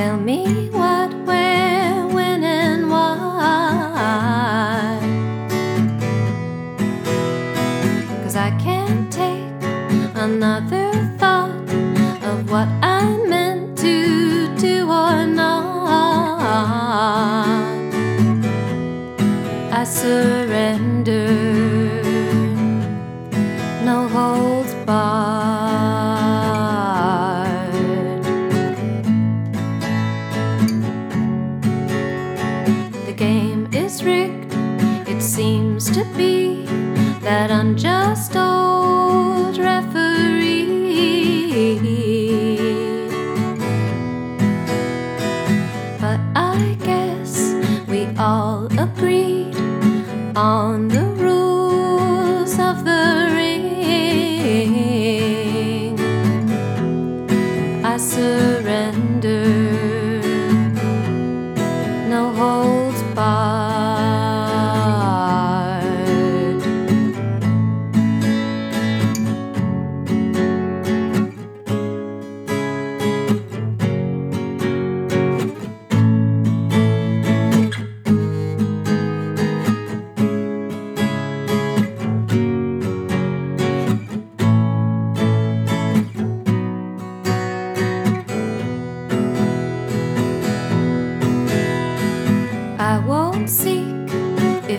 Tell me what, where, when, and why. Cause I can't take another thought of what I meant to. To be that unjust old referee. But I guess we all agreed on the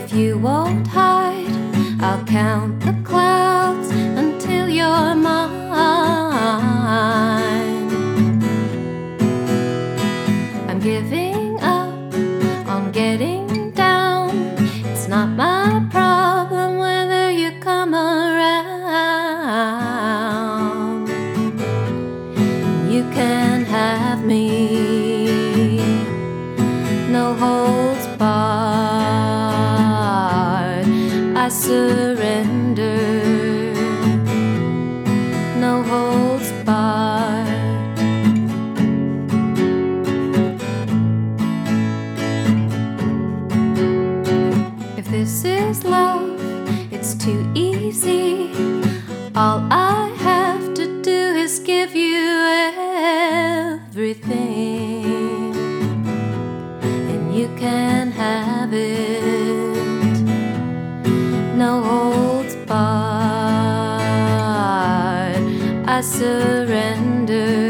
if you won't hide. I'll count the clouds until you're mine. I'm giving up on getting down. It's not my problem whether you come around. You can have me no holds barred. Surrender, no holds barred. If this is love, it's too easy. All I have to do is give you everything and you can surrender.